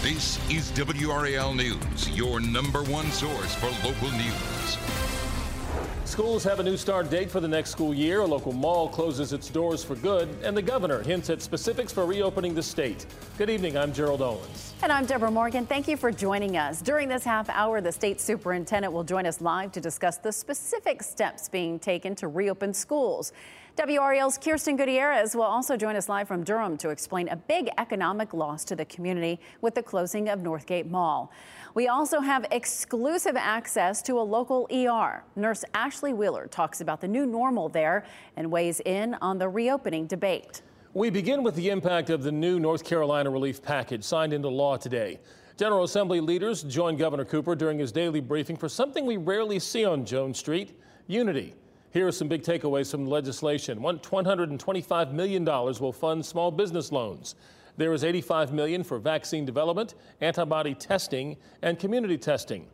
This is WRAL News, your number one source for local news. Schools have a new start date for the next school year. A local mall closes its doors for good, and the governor hints at specifics for reopening the state. Good evening. I'm Gerald Owens. And I'm Deborah Morgan. Thank you for joining us. During this half hour, the state superintendent will join us live to discuss the specific steps being taken to reopen schools. WRAL's Kirsten Gutierrez will also join us live from Durham to explain a big economic loss to the community with the closing of Northgate Mall. We also have exclusive access to a local ER. Nurse Ashley Wheeler talks about the new normal there and weighs in on the reopening debate. We begin with the impact of the new North Carolina relief package signed into law today. General Assembly leaders joined Governor Cooper during his daily briefing for something we rarely see on Jones Street unity. Here are some big takeaways from the legislation. $125 million will fund small business loans. There is 85 million for vaccine development, antibody testing, and community testing.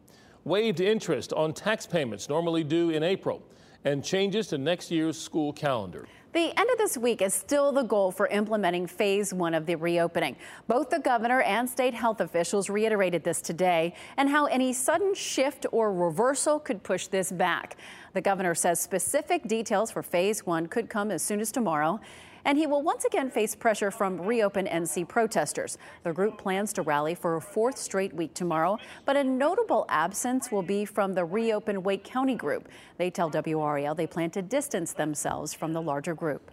Waived interest on tax payments normally due in April, and changes to next year's school calendar. The end of this week is still the goal for implementing phase one of the reopening. Both the governor and state health officials reiterated this today and how any sudden shift or reversal could push this back. The governor says specific details for phase one could come as soon as tomorrow. And he will once again face pressure from Reopen NC protesters. The group plans to rally for a fourth straight week tomorrow, but a notable absence will be from the Reopen Wake County group. They tell WRAL they plan to distance themselves from the larger group.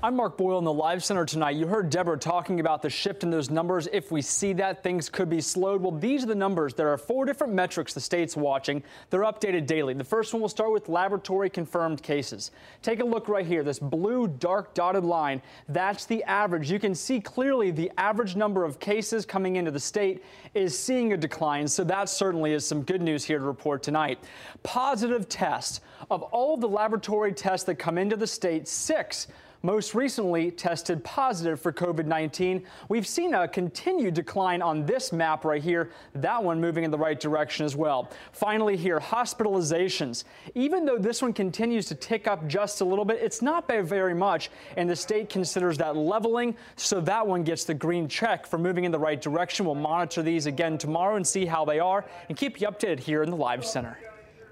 I'm Mark Boyle in the Live Center tonight. You heard Deborah talking about the shift in those numbers. If we see that, things could be slowed. Well, these are the numbers. There are four different metrics the state's watching. They're updated daily. The first one will start with laboratory confirmed cases. Take a look right here. This blue dark dotted line, that's the average. You can see clearly the average number of cases coming into the state is seeing a decline. So that certainly is some good news here to report tonight. Positive tests. Of all the laboratory tests that come into the state, six most recently tested positive for COVID 19. We've seen a continued decline on this map right here, that one moving in the right direction as well. Finally, here, hospitalizations. Even though this one continues to tick up just a little bit, it's not by very much, and the state considers that leveling, so that one gets the green check for moving in the right direction. We'll monitor these again tomorrow and see how they are and keep you updated here in the Live Center.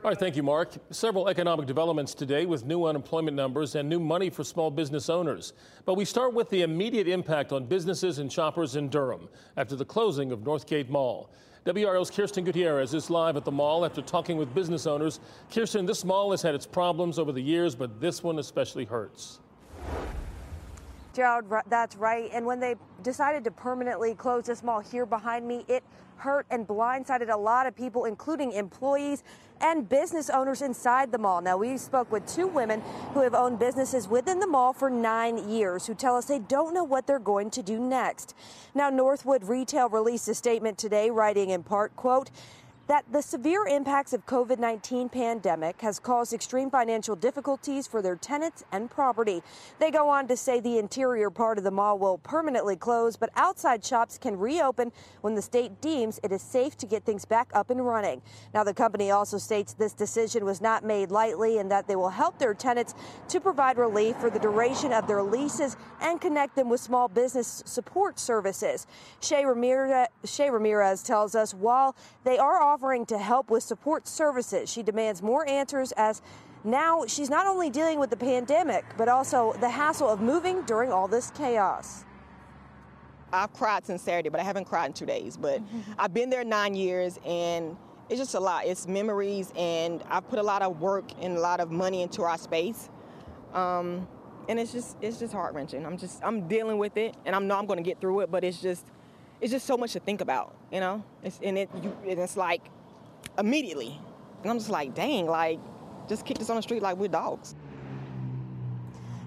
All right, thank you, Mark. Several economic developments today with new unemployment numbers and new money for small business owners. But we start with the immediate impact on businesses and shoppers in Durham after the closing of Northgate Mall. WRAL's Kirsten Gutierrez is live at the mall after talking with business owners. Kirsten, this mall has had its problems over the years, but this one especially hurts. Gerald, that's right. And when they decided to permanently close this mall here behind me, it hurt and blindsided a lot of people, including employees and business owners inside the mall. Now, we spoke with two women who have owned businesses within the mall for nine years who tell us they don't know what they're going to do next. Now, Northwood Retail released a statement today, writing in part, quote, that the severe impacts of COVID-19 pandemic has caused extreme financial difficulties for their tenants and property. They go on to say the interior part of the mall will permanently close, but outside shops can reopen when the state deems it is safe to get things back up and running. Now, the company also states this decision was not made lightly and that they will help their tenants to provide relief for the duration of their leases and connect them with small business support services. Shay Ramirez, Ramirez tells us while they are offering to help with support services. She demands more answers as now she's not only dealing with the pandemic, but also the hassle of moving during all this chaos. I've cried since Saturday, but I haven't cried in two days. But mm-hmm. I've been there nine years, and it's just a lot. It's memories, and I've put a lot of work and a lot of money into our space. Um, and it's just it's just heart wrenching. I'm just I'm dealing with it, and I know I'm going to get through it. But it's just it's just so much to think about, you know. It's, and it you, and it's like immediately, and I'm just like, dang, like just kick us on the street like we're dogs.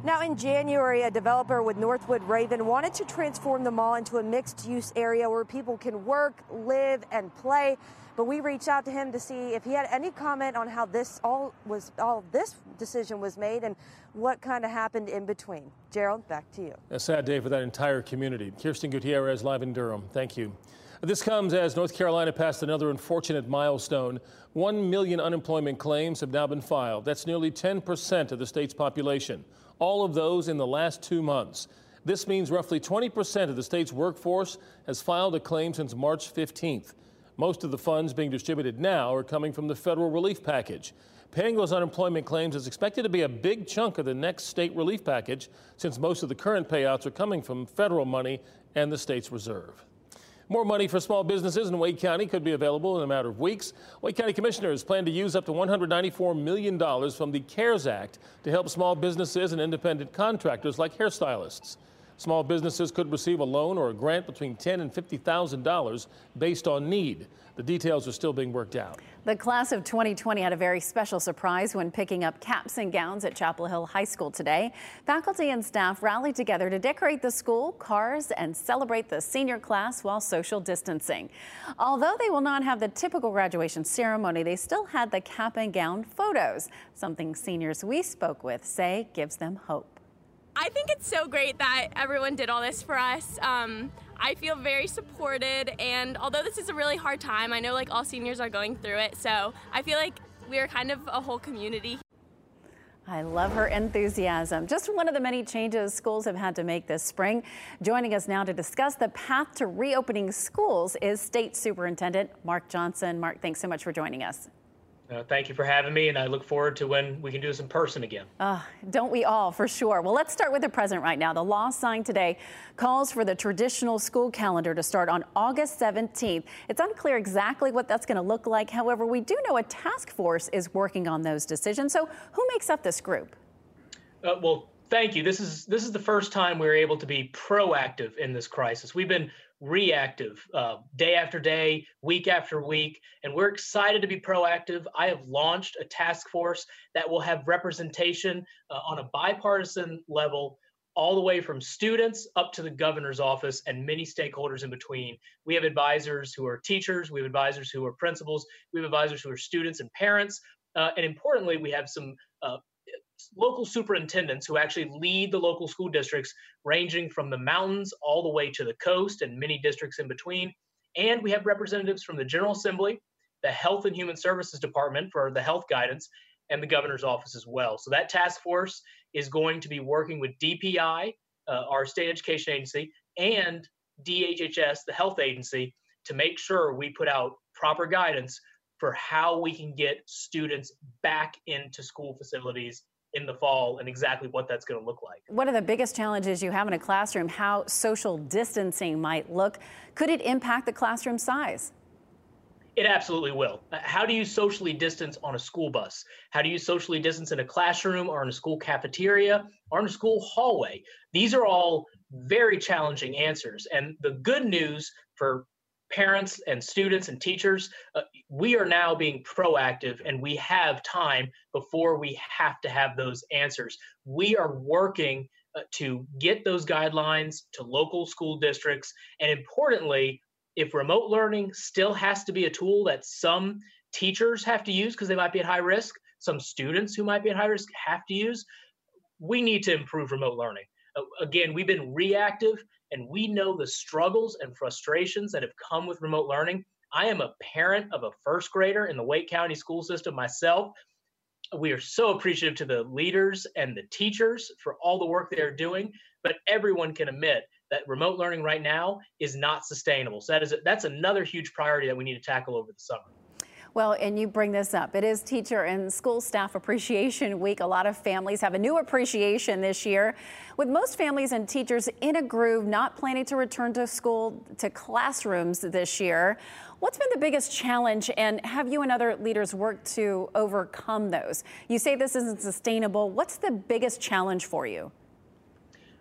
Now, in January, a developer with Northwood Ravin wanted to transform the mall into a mixed use area where people can work, live, and play. But we reached out to him to see if he had any comment on how this all was, all this decision was made and what kind of happened in between. Gerald, back to you. A sad day for that entire community. Kirsten Gutierrez live in Durham. Thank you. This comes as North Carolina passed another unfortunate milestone. One million unemployment claims have now been filed. That's nearly 10% of the state's population. All of those in the last two months. This means roughly 20% of the state's workforce has filed a claim since March 15th. Most of the funds being distributed now are coming from the federal relief package. Paying those unemployment claims is expected to be a big chunk of the next state relief package since most of the current payouts are coming from federal money and the state's reserve. More money for small businesses in Wake County could be available in a matter of weeks. Wake County commissioners plan to use up to $194 million from the CARES Act to help small businesses and independent contractors like hairstylists. Small businesses could receive a loan or a grant between 10 and $50,000 based on need. The details are still being worked out. The class of 2020 had a very special surprise when picking up caps and gowns at Chapel Hill High School today. Faculty and staff rallied together to decorate the school, cars, and celebrate the senior class while social distancing. Although they will not have the typical graduation ceremony, they still had the cap and gown photos, something seniors we spoke with say gives them hope. I think it's so great that everyone did all this for us. Um, I feel very supported, and although this is a really hard time, I know like all seniors are going through it, so I feel like we are kind of a whole community. I love her enthusiasm. Just one of the many changes schools have had to make this spring. Joining us now to discuss the path to reopening schools is State Superintendent Mark Johnson. Mark, thanks so much for joining us. Uh, thank you for having me, and I look forward to when we can do this in person again. Uh, don't we all, for sure. Well, let's start with the present right now. The law signed today calls for the traditional school calendar to start on August 17th. It's unclear exactly what that's going to look like. However, we do know a task force is working on those decisions. So, who makes up this group? Uh, well, thank you. This is this is the first time we we're able to be proactive in this crisis. We've been reactive uh, day after day, week after week, and we're excited to be proactive. I have launched a task force that will have representation uh, on a bipartisan level. All the way from students up to the governor's office and many stakeholders in between. We have advisors who are teachers, we have advisors who are principals, we have advisors who are students and parents, uh, and importantly, we have some uh, local superintendents who actually lead the local school districts, ranging from the mountains all the way to the coast and many districts in between. And we have representatives from the General Assembly, the Health and Human Services Department for the health guidance, and the governor's office as well. So that task force is going to be working with DPI, uh, our state education agency, and DHHS, the health agency, to make sure we put out proper guidance for how we can get students back into school facilities in the fall and exactly what that's going to look like. One of the biggest challenges you have in a classroom, how social distancing might look. Could it impact the classroom size? It absolutely will. Uh, how do you socially distance on a school bus? How do you socially distance in a classroom or in a school cafeteria or in a school hallway? These are all very challenging answers. And the good news for parents and students and teachers, uh, we are now being proactive and we have time before we have to have those answers. We are working uh, to get those guidelines to local school districts. And importantly, if remote learning still has to be a tool that some teachers have to use because they might be at high risk, some students who might be at high risk have to use, we need to improve remote learning. Uh, again, we've been reactive and we know the struggles and frustrations that have come with remote learning. I am a parent of a first grader in the Wake County school system myself. We are so appreciative to the leaders and the teachers for all the work they're doing, but everyone can admit that remote learning right now is not sustainable. So that is a, that's another huge priority that we need to tackle over the summer. Well, and you bring this up. It is Teacher and School Staff Appreciation Week. A lot of families have a new appreciation this year. With most families and teachers in a groove, not planning to return to school, to classrooms this year, what's been the biggest challenge and have you and other leaders worked to overcome those? You say this isn't sustainable. What's the biggest challenge for you?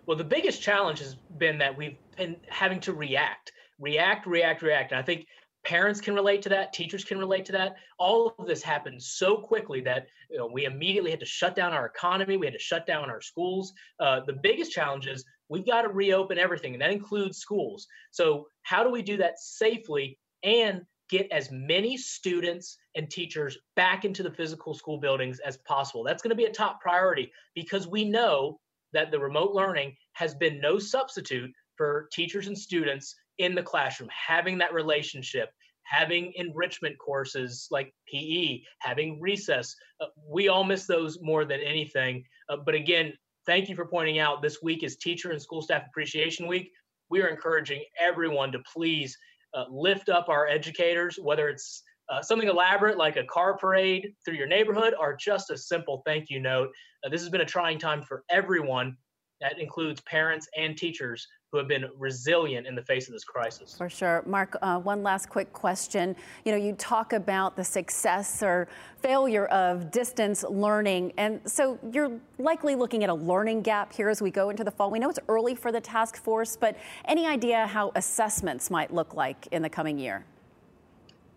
Well, the biggest challenge has been that we've been having to react, react, react, react. And I think parents can relate to that teachers can relate to that. All of this happened so quickly that you know, we immediately had to shut down our economy we had to shut down our schools. Uh, the biggest challenge is we've got to reopen everything and that includes schools. So how do we do that safely and get as many students and teachers back into the physical school buildings as possible? That's going to be a top priority because we know that the remote learning has been no substitute for teachers and students in the classroom, having that relationship, having enrichment courses like PE, having recess. Uh, we all miss those more than anything. Uh, but again, thank you for pointing out this week is Teacher and School Staff Appreciation Week. We are encouraging everyone to please uh, lift up our educators, whether it's uh, something elaborate like a car parade through your neighborhood or just a simple thank you note. Uh, this has been a trying time for everyone. That includes parents and teachers who have been resilient in the face of this crisis. For sure. Mark, uh, one last quick question. You know, you talk about the success or failure of distance learning. And so you're likely looking at a learning gap here as we go into the fall. We know it's early for the task force, but any idea how assessments might look like in the coming year?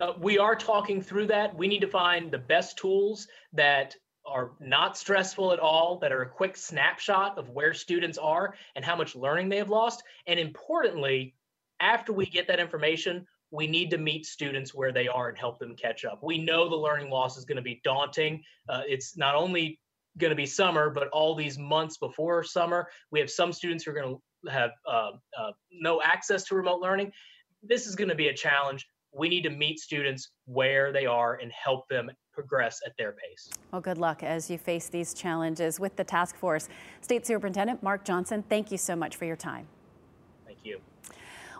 Uh, we are talking through that. We need to find the best tools that are not stressful at all, that are a quick snapshot of where students are and how much learning they have lost. And importantly, after we get that information, we need to meet students where they are and help them catch up. We know the learning loss is going to be daunting. Uh, it's not only going to be summer, but all these months before summer, we have some students who are going to have uh, uh, no access to remote learning. This is going to be a challenge. We need to meet students where they are and help them progress at their pace. Well, good luck as you face these challenges with the task force. State Superintendent Mark Johnson, thank you so much for your time. Thank you.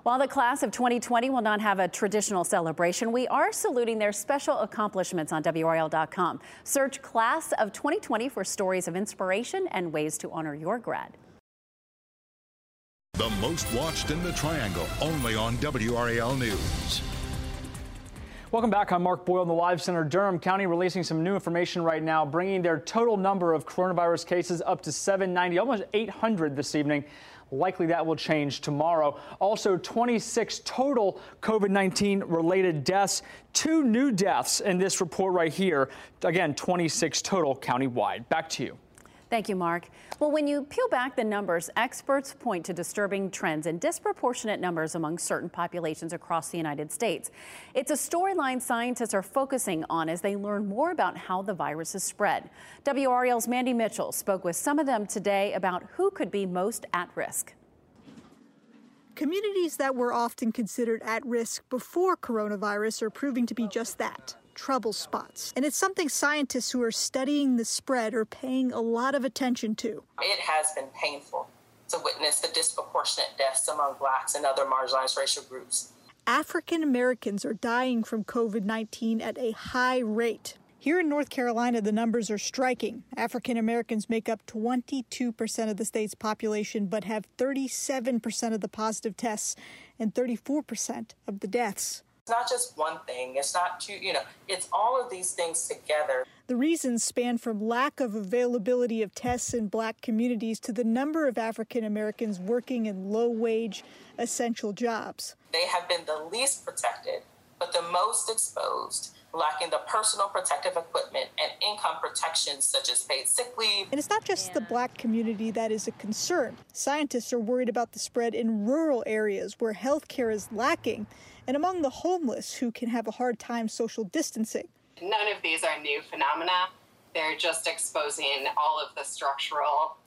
While the class of 2020 will not have a traditional celebration, we are saluting their special accomplishments on WRAL.com. Search Class of 2020 for stories of inspiration and ways to honor your grad. The most watched in the triangle, only on WRAL News. Welcome back. I'm Mark Boyle in the Live Center. Durham County releasing some new information right now, bringing their total number of coronavirus cases up to 790, almost 800 this evening. Likely that will change tomorrow. Also, 26 total COVID 19 related deaths, two new deaths in this report right here. Again, 26 total countywide. Back to you. Thank you, Mark. Well, when you peel back the numbers, experts point to disturbing trends and disproportionate numbers among certain populations across the United States. It's a storyline scientists are focusing on as they learn more about how the virus is spread. WRAL's Mandy Mitchell spoke with some of them today about who could be most at risk. Communities that were often considered at risk before coronavirus are proving to be just that trouble spots. And it's something scientists who are studying the spread are paying a lot of attention to. It has been painful to witness the disproportionate deaths among blacks and other marginalized racial groups. African Americans are dying from COVID 19 at a high rate. Here in North Carolina, the numbers are striking. African Americans make up 22% of the state's population, but have 37% of the positive tests and 34% of the deaths. It's not just one thing. It's not two, you know, it's all of these things together. The reasons span from lack of availability of tests in black communities to the number of African Americans working in low wage, essential jobs. They have been the least protected, but the most exposed lacking the personal protective equipment and income protections such as paid sick leave. And it's not just yeah. the black community that is a concern. Scientists are worried about the spread in rural areas where health care is lacking and among the homeless who can have a hard time social distancing. None of these are new phenomena. They're just exposing all of the structural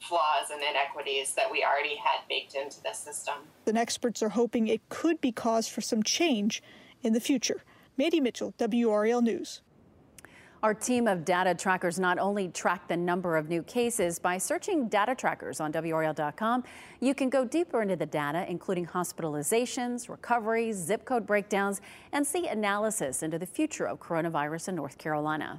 flaws and inequities that we already had baked into the system. The experts are hoping it could be cause for some change in the future. Mandy Mitchell, WRAL News. Our team of data trackers not only track the number of new cases by searching data trackers on WRAL.com, you can go deeper into the data, including hospitalizations, recoveries, zip code breakdowns, and see analysis into the future of coronavirus in North Carolina.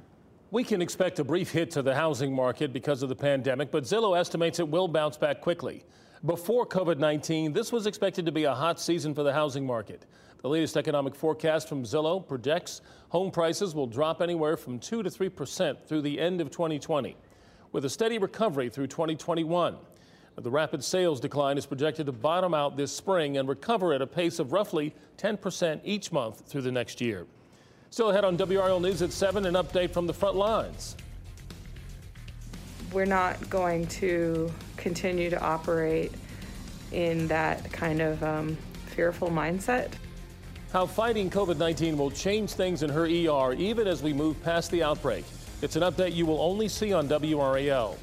We can expect a brief hit to the housing market because of the pandemic, but Zillow estimates it will bounce back quickly. Before COVID 19, this was expected to be a hot season for the housing market. The latest economic forecast from Zillow projects home prices will drop anywhere from 2 to 3 percent through the end of 2020, with a steady recovery through 2021. The rapid sales decline is projected to bottom out this spring and recover at a pace of roughly 10 percent each month through the next year. Still ahead on WRAL News at 7, an update from the front lines. We're not going to continue to operate in that kind of um, fearful mindset. How fighting COVID 19 will change things in her ER even as we move past the outbreak. It's an update you will only see on WRAL.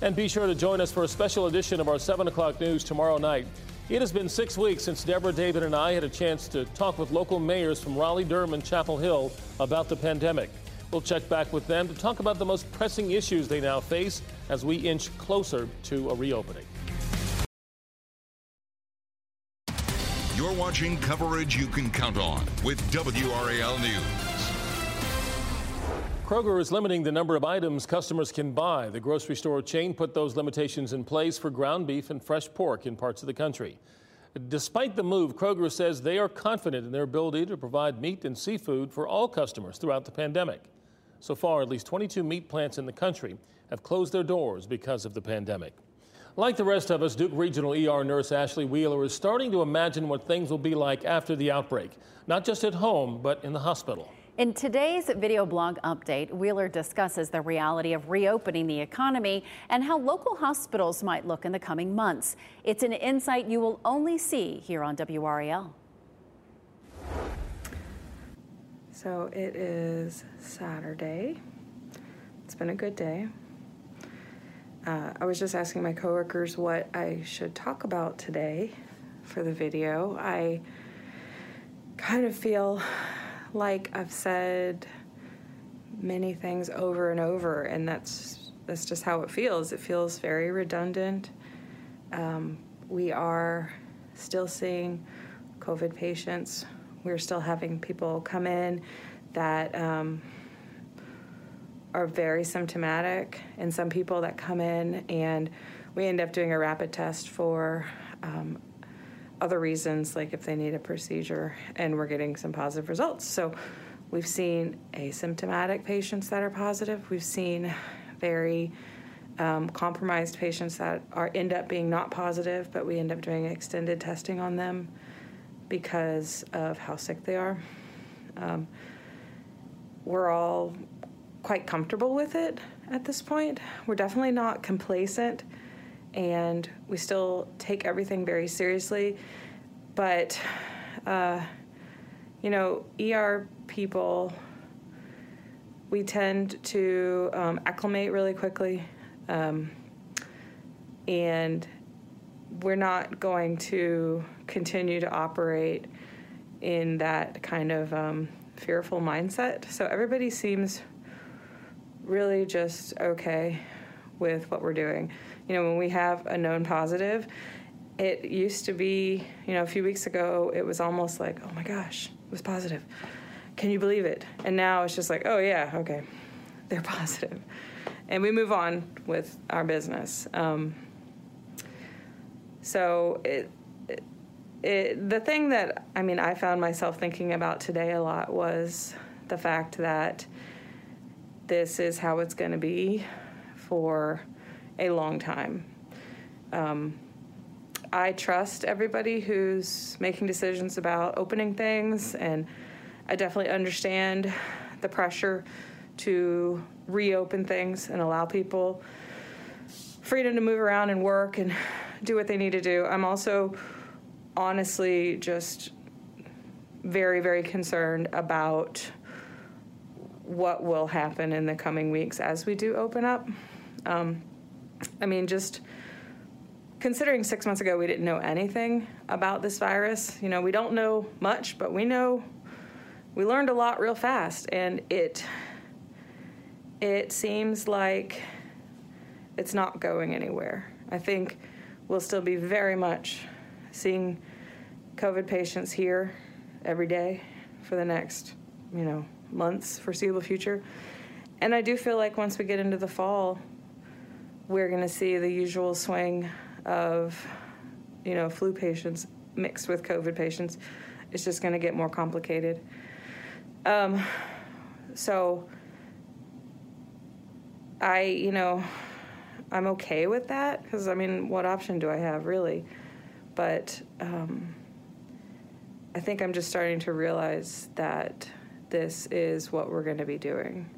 And be sure to join us for a special edition of our 7 o'clock news tomorrow night. It has been six weeks since Deborah, David, and I had a chance to talk with local mayors from Raleigh, Durham, and Chapel Hill about the pandemic. We'll check back with them to talk about the most pressing issues they now face as we inch closer to a reopening. You're watching coverage you can count on with WRAL News. Kroger is limiting the number of items customers can buy. The grocery store chain put those limitations in place for ground beef and fresh pork in parts of the country. Despite the move, Kroger says they are confident in their ability to provide meat and seafood for all customers throughout the pandemic. So far, at least 22 meat plants in the country have closed their doors because of the pandemic. Like the rest of us, Duke Regional ER nurse Ashley Wheeler is starting to imagine what things will be like after the outbreak, not just at home, but in the hospital. In today's video blog update, Wheeler discusses the reality of reopening the economy and how local hospitals might look in the coming months. It's an insight you will only see here on WRAL. So it is Saturday. It's been a good day. Uh, I was just asking my coworkers what I should talk about today for the video. I kind of feel like I've said many things over and over, and that's that's just how it feels. It feels very redundant. Um, we are still seeing COVID patients. We're still having people come in that um, are very symptomatic, and some people that come in and we end up doing a rapid test for um, other reasons, like if they need a procedure, and we're getting some positive results. So we've seen asymptomatic patients that are positive. We've seen very um, compromised patients that are end up being not positive, but we end up doing extended testing on them because of how sick they are. Um, we're all quite comfortable with it at this point. We're definitely not complacent and we still take everything very seriously. But, uh, you know, ER people, we tend to um, acclimate really quickly. Um, and we're not going to continue to operate in that kind of um, fearful mindset. So everybody seems really just okay with what we're doing. You know, when we have a known positive, it used to be, you know, a few weeks ago, it was almost like, oh my gosh, it was positive. Can you believe it? And now it's just like, oh yeah, okay, they're positive. And we move on with our business. Um, so it, it, it, the thing that, I mean, I found myself thinking about today a lot was the fact that this is how it's going to be for a long time. Um, I trust everybody who's making decisions about opening things, and I definitely understand the pressure to reopen things and allow people freedom to move around and work and do what they need to do. I'm also honestly just very, very concerned about what will happen in the coming weeks as we do open up. Um, I mean, just considering six months ago we didn't know anything about this virus, you know, we don't know much, but we know we learned a lot real fast, and it it seems like it's not going anywhere. I think we'll still be very much seeing COVID patients here every day for the next, you know, months, foreseeable future. And I do feel like once we get into the fall, we're going to see the usual swing of, you know, flu patients mixed with COVID patients. It's just going to get more complicated. Um, so I, you know, I'm okay with that because I mean, what option do I have really? But um, I think I'm just starting to realize that this is what we're going to be doing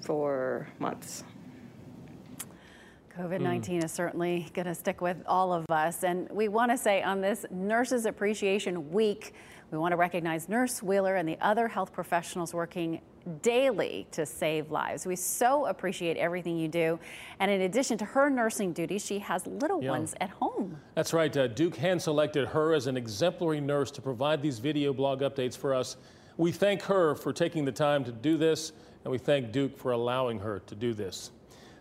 for months. COVID 19 mm. is certainly going to stick with all of us. And we want to say on this Nurses Appreciation Week, we want to recognize Nurse Wheeler and the other health professionals working daily to save lives. We so appreciate everything you do. And in addition to her nursing duties, she has little yeah. ones at home. That's right. Uh, Duke hand selected her as an exemplary nurse to provide these video blog updates for us We thank her for taking the time to do this, and we thank Duke for allowing her to do this.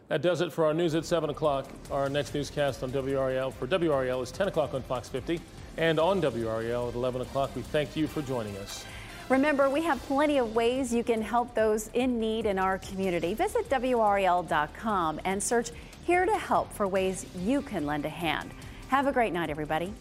That does it for our news at 7 o'clock. Our next newscast on WRAL for WRAL is 10 o'clock on Fox 50 and on WRAL at 11 o'clock. We thank you for joining us. Remember, we have plenty of ways you can help those in need in our community. Visit WRAL.com and search Here to Help for ways you can lend a hand. Have a great night, everybody.